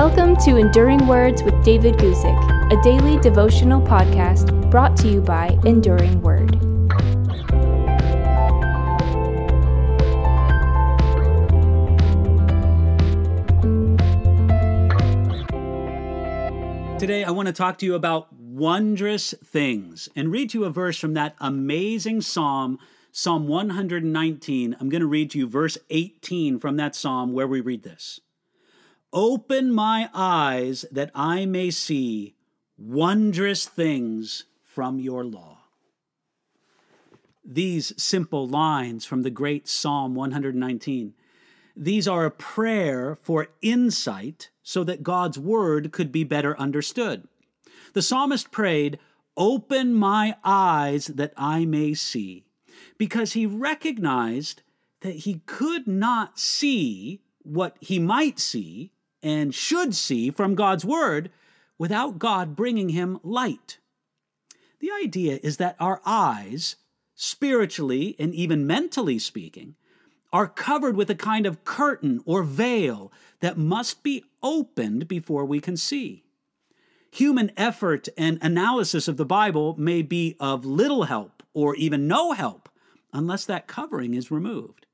Welcome to Enduring Words with David Guzik, a daily devotional podcast brought to you by Enduring Word. Today, I want to talk to you about wondrous things and read you a verse from that amazing psalm, Psalm 119. I'm going to read to you verse 18 from that psalm where we read this Open my eyes that I may see wondrous things from your law. These simple lines from the great Psalm 119 these are a prayer for insight so that God's word could be better understood. The psalmist prayed, Open my eyes that I may see, because he recognized that he could not see what he might see and should see from God's word without God bringing him light. The idea is that our eyes, spiritually and even mentally speaking, are covered with a kind of curtain or veil that must be opened before we can see. Human effort and analysis of the Bible may be of little help or even no help unless that covering is removed.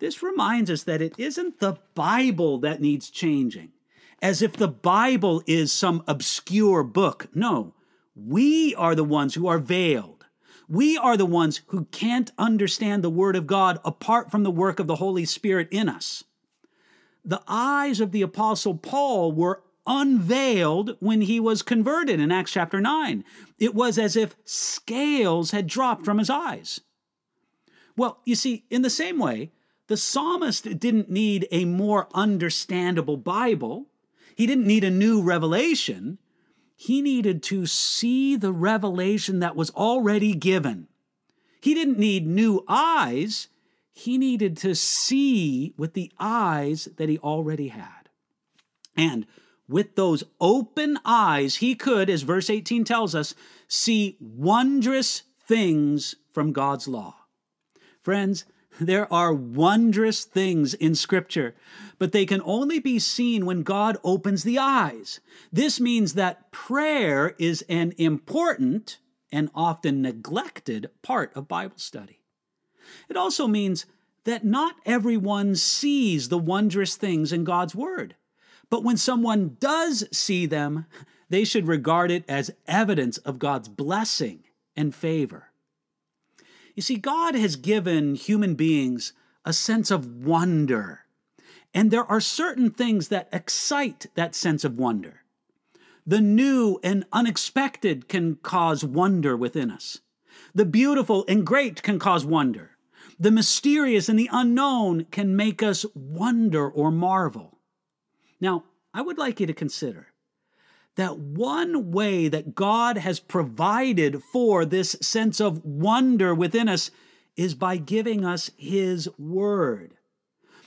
This reminds us that it isn't the Bible that needs changing, as if the Bible is some obscure book. No, we are the ones who are veiled we are the ones who can't understand the Word of God apart from the work of the Holy Spirit in us. The eyes of the Apostle Paul were unveiled when he was converted in Acts chapter 9. It was as if scales had dropped from his eyes. Well, you see, in the same way, the psalmist didn't need a more understandable Bible. He didn't need a new revelation he needed to see the revelation that was already given. He didn't need new eyes, he needed to see with the eyes that he already had. And with those open eyes, he could, as verse 18 tells us, see wondrous things from God's law. Friends, there are wondrous things in Scripture, but they can only be seen when God opens the eyes. This means that prayer is an important and often neglected part of Bible study. It also means that not everyone sees the wondrous things in God's Word. But when someone does see them, they should regard it as evidence of God's blessing and favor. You see, God has given human beings a sense of wonder, and there are certain things that excite that sense of wonder. The new and unexpected can cause wonder within us. The beautiful and great can cause wonder. The mysterious and the unknown can make us wonder or marvel. Now, I would like you to consider that one way that God has provided for this sense of wonder within us is by giving us His Word.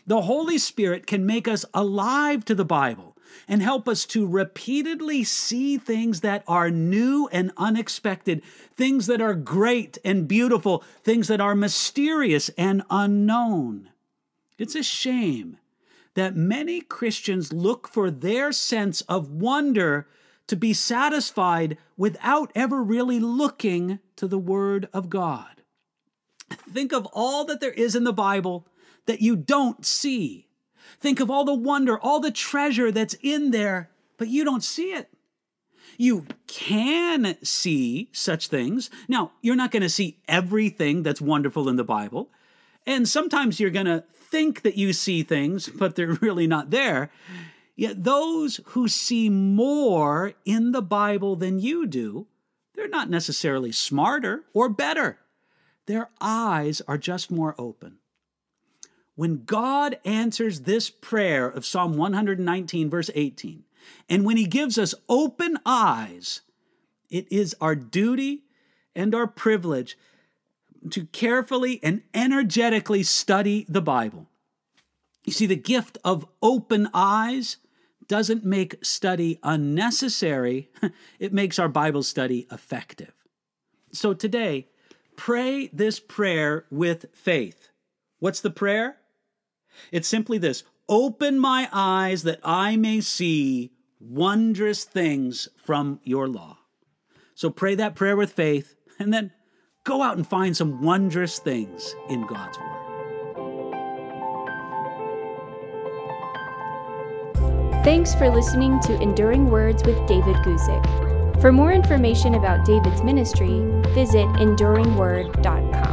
The Holy Spirit can make us alive to the Bible and help us to repeatedly see things that are new and unexpected, things that are great and beautiful, things that are mysterious and unknown. It's a shame that many Christians look for their sense of wonder to be satisfied without ever really looking to the Word of God. Think of all that there is in the Bible that you don't see. Think of all the wonder, all the treasure that's in there, but you don't see it. You can see such things. Now, you're not going to see everything that's wonderful in the Bible. And sometimes you're going to think that you see things, but they're really not there. Yet those who see more in the Bible than you do, they're not necessarily smarter or better. Their eyes are just more open. When God answers this prayer of Psalm 119, verse 18, and when He gives us open eyes, it is our duty and our privilege to carefully and energetically study the Bible. You see, the gift of open eyes doesn't make study unnecessary, it makes our Bible study effective. So today, pray this prayer with faith. What's the prayer? It's simply this Open my eyes that I may see wondrous things from your law. So pray that prayer with faith and then go out and find some wondrous things in God's Word. Thanks for listening to Enduring Words with David Guzik. For more information about David's ministry, visit enduringword.com.